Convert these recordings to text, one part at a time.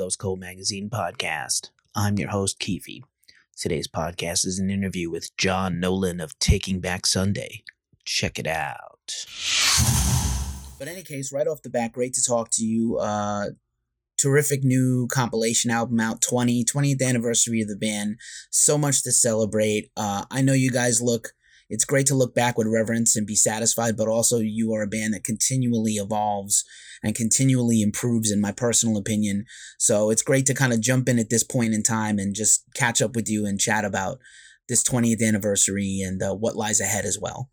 Ghost Cult Magazine podcast. I'm your host, Keefe. Today's podcast is an interview with John Nolan of Taking Back Sunday. Check it out. But in any case, right off the bat, great to talk to you. Uh, terrific new compilation album out 20 20th anniversary of the band so much to celebrate uh, i know you guys look it's great to look back with reverence and be satisfied, but also you are a band that continually evolves and continually improves, in my personal opinion. So it's great to kind of jump in at this point in time and just catch up with you and chat about this 20th anniversary and uh, what lies ahead as well.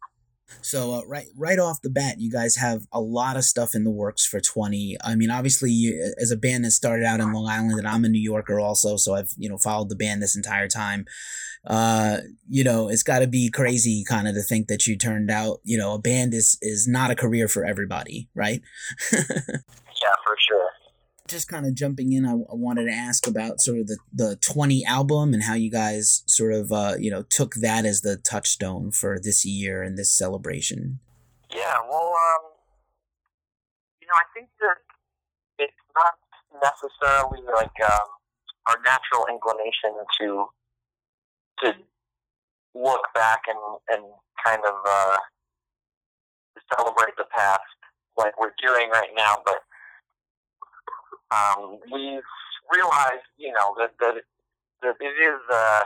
So uh, right right off the bat, you guys have a lot of stuff in the works for 20. I mean, obviously, you, as a band that started out in Long Island, and I'm a New Yorker also, so I've you know followed the band this entire time uh, you know, it's got to be crazy kind of to think that you turned out, you know, a band is is not a career for everybody, right? yeah, for sure. Just kind of jumping in, I, I, wanted to ask about sort of the the 20 album and how you guys sort of uh, you know took that as the touchstone for this year and this celebration. Yeah, well, um, you know, I think that it's not necessarily like um, our natural inclination to to look back and and kind of uh, celebrate the past like we're doing right now, but um, we've realized, you know, that that, that it is a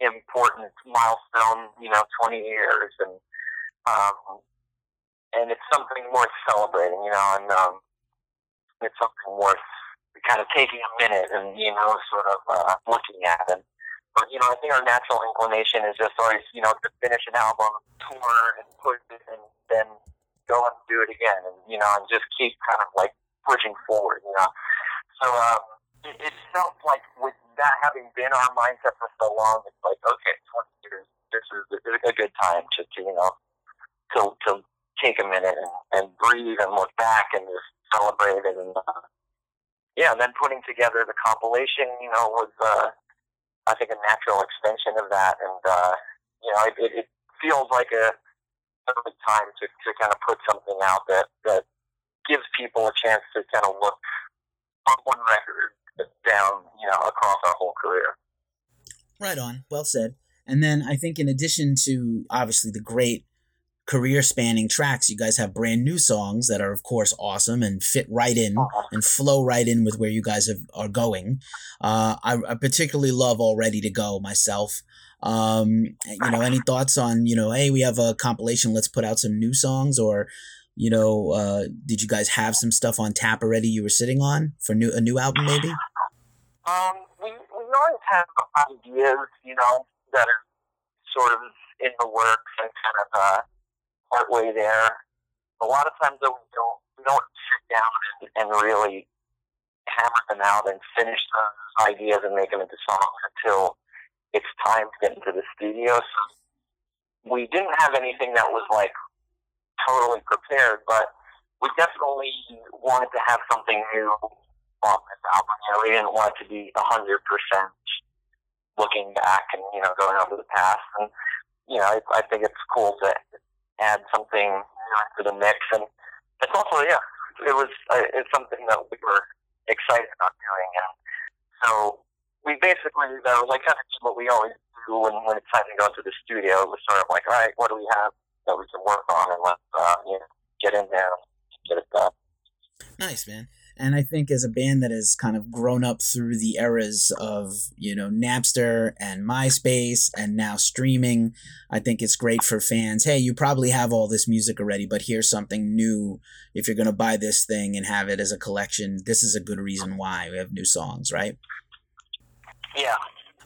important milestone, you know, 20 years, and um, and it's something worth celebrating, you know, and um, it's something worth kind of taking a minute and you know, sort of uh, looking at and but you know, I think our natural inclination is just always, you know, to finish an album, tour, and push it, and then go and do it again, and you know, and just keep kind of like pushing forward, you know. So um, it, it felt like with that having been our mindset for so long, it's like okay, 20 years, this is a good time to, to you know, to to take a minute and, and breathe and look back and just celebrate it and. Uh, yeah, and then putting together the compilation, you know, was uh, I think, a natural extension of that. And, uh, you know, it, it feels like a perfect time to, to kind of put something out that, that gives people a chance to kind of look on one record down, you know, across our whole career. Right on. Well said. And then I think, in addition to obviously the great career spanning tracks. You guys have brand new songs that are, of course, awesome and fit right in uh-huh. and flow right in with where you guys have, are going. Uh, I, I, particularly love All Ready to Go myself. Um, you know, any thoughts on, you know, hey, we have a compilation, let's put out some new songs or, you know, uh, did you guys have some stuff on tap already you were sitting on for new a new album maybe? Um, we, we always have ideas, you know, that are sort of in the works and kind of, uh, partway there. A lot of times though, we don't we don't sit down and, and really hammer them out and finish those ideas and make them into songs until it's time to get into the studio. So we didn't have anything that was like totally prepared, but we definitely wanted to have something new on this album. You know, we didn't want it to be a hundred percent looking back and you know going over the past. And you know, I, I think it's cool to add something new to the mix. And it's also, yeah, it was uh, it's something that we were excited about doing. And so we basically, though, was like kind of what we always do when, when it's time to go to the studio. It was sort of like, all right, what do we have that we can work on, and let's uh, you know, get in there and get it done. Nice, man. And I think as a band that has kind of grown up through the eras of, you know, Napster and MySpace and now streaming, I think it's great for fans. Hey, you probably have all this music already, but here's something new. If you're going to buy this thing and have it as a collection, this is a good reason why we have new songs, right? Yeah.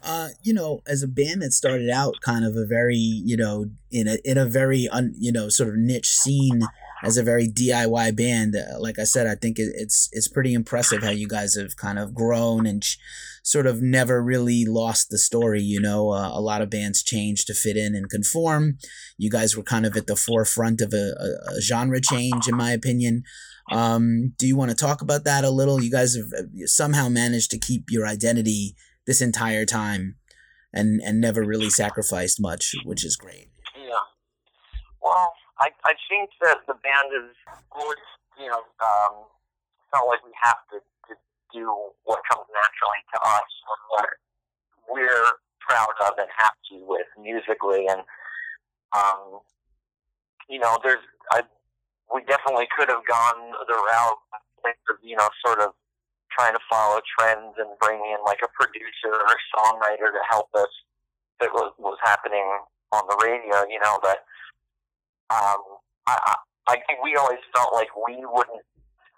Uh, you know, as a band that started out kind of a very, you know, in a in a very un, you know, sort of niche scene as a very DIY band, uh, like I said, I think it, it's it's pretty impressive how you guys have kind of grown and sort of never really lost the story. You know, uh, a lot of bands change to fit in and conform. You guys were kind of at the forefront of a, a, a genre change, in my opinion. Um, do you want to talk about that a little? You guys have uh, somehow managed to keep your identity this entire time, and and never really sacrificed much, which is great. Yeah. Well I, I think that the band is always, you know, um, felt like we have to, to do what comes naturally to us and what we're proud of and happy with musically. And, um, you know, there's, I, we definitely could have gone the route of, you know, sort of trying to follow trends and bring in like a producer or a songwriter to help us that was, was happening on the radio, you know, but, um, I, I think we always felt like we wouldn't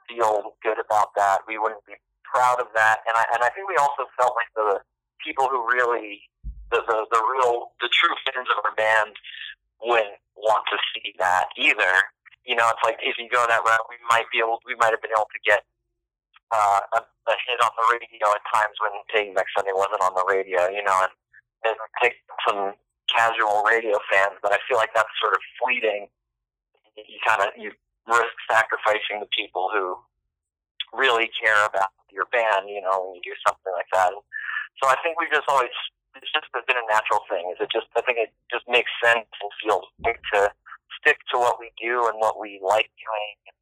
feel good about that. We wouldn't be proud of that. And I, and I think we also felt like the people who really, the, the, the real, the true fans of our band wouldn't want to see that either. You know, it's like if you go that route, we might be able, we might have been able to get uh, a, a hit on the radio at times when Taking Back Sunday wasn't on the radio. You know, and, and take some casual radio fans, but I feel like that's sort of fleeting. You kind of you risk sacrificing the people who really care about your band, you know, when you do something like that. And so I think we just always, it's just been a natural thing. Is it just, I think it just makes sense and feels good to stick to what we do and what we like doing and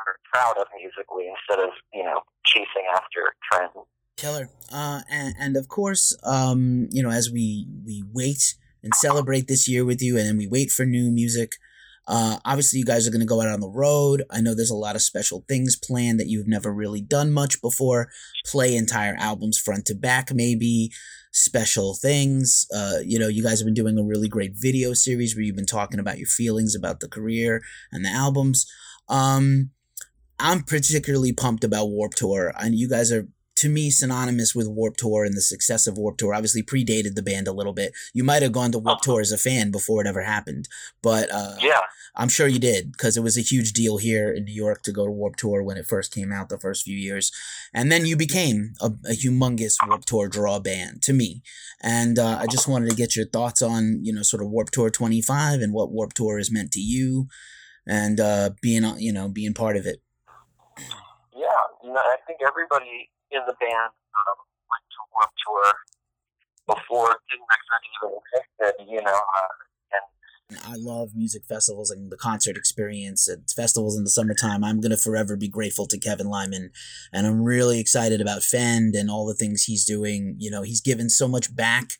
are proud of musically instead of, you know, chasing after trends. Killer. Uh, and, and of course, um, you know, as we, we wait and celebrate this year with you and then we wait for new music, uh, obviously, you guys are going to go out on the road. I know there's a lot of special things planned that you've never really done much before. Play entire albums front to back, maybe special things. Uh, you know, you guys have been doing a really great video series where you've been talking about your feelings about the career and the albums. Um, I'm particularly pumped about Warped Tour, and you guys are to me synonymous with Warped Tour and the success of Warped Tour. Obviously, predated the band a little bit. You might have gone to Warped Tour as a fan before it ever happened, but uh, yeah, I'm sure you did because it was a huge deal here in New York to go to Warped Tour when it first came out the first few years, and then you became a, a humongous Warped Tour draw band to me. And uh, I just wanted to get your thoughts on you know sort of Warped Tour 25 and what Warped Tour has meant to you, and uh, being you know being part of it. Yeah, I think everybody in the band um, went to Warped Tour before King Records even existed, you know. Uh, I love music festivals and the concert experience at festivals in the summertime. I'm gonna forever be grateful to Kevin Lyman, and I'm really excited about Fend and all the things he's doing. You know, he's given so much back.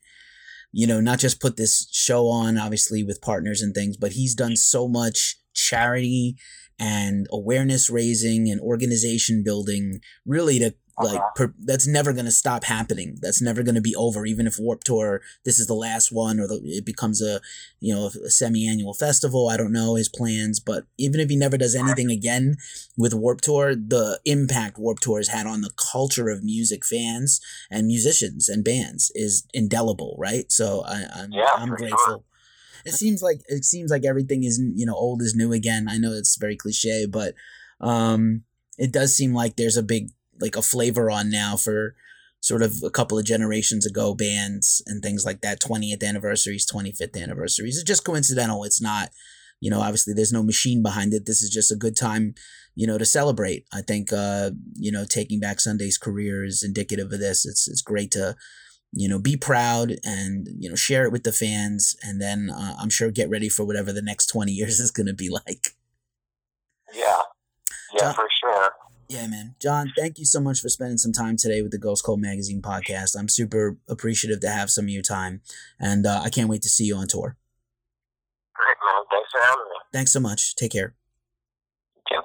You know, not just put this show on, obviously with partners and things, but he's done so much charity and awareness raising and organization building, really to like uh-huh. per, that's never going to stop happening that's never going to be over even if warped tour this is the last one or the, it becomes a you know a semi-annual festival i don't know his plans but even if he never does anything again with warped tour the impact warped tour has had on the culture of music fans and musicians and bands is indelible right so I, i'm, yeah, I'm grateful sure. It seems like it seems like everything is you know old is new again. I know it's very cliche but um it does seem like there's a big like a flavor on now for sort of a couple of generations ago bands and things like that. 20th anniversaries 25th anniversaries. It's just coincidental. It's not you know obviously there's no machine behind it. This is just a good time you know to celebrate. I think uh you know taking back sunday's career is indicative of this. It's it's great to you know be proud and you know share it with the fans and then uh, i'm sure get ready for whatever the next 20 years is going to be like yeah yeah for sure yeah, man. John, thank you so much for spending some time today with the Ghost Cult Magazine podcast. I'm super appreciative to have some of your time, and uh, I can't wait to see you on tour. Great, man. Thanks for having me. Thanks so much. Take care. Yeah.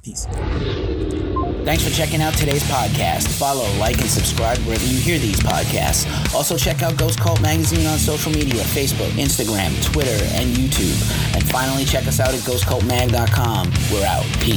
Peace. Thanks for checking out today's podcast. Follow, like, and subscribe wherever you hear these podcasts. Also, check out Ghost Cult Magazine on social media Facebook, Instagram, Twitter, and YouTube. And finally, check us out at ghostcultmag.com. We're out. Peace.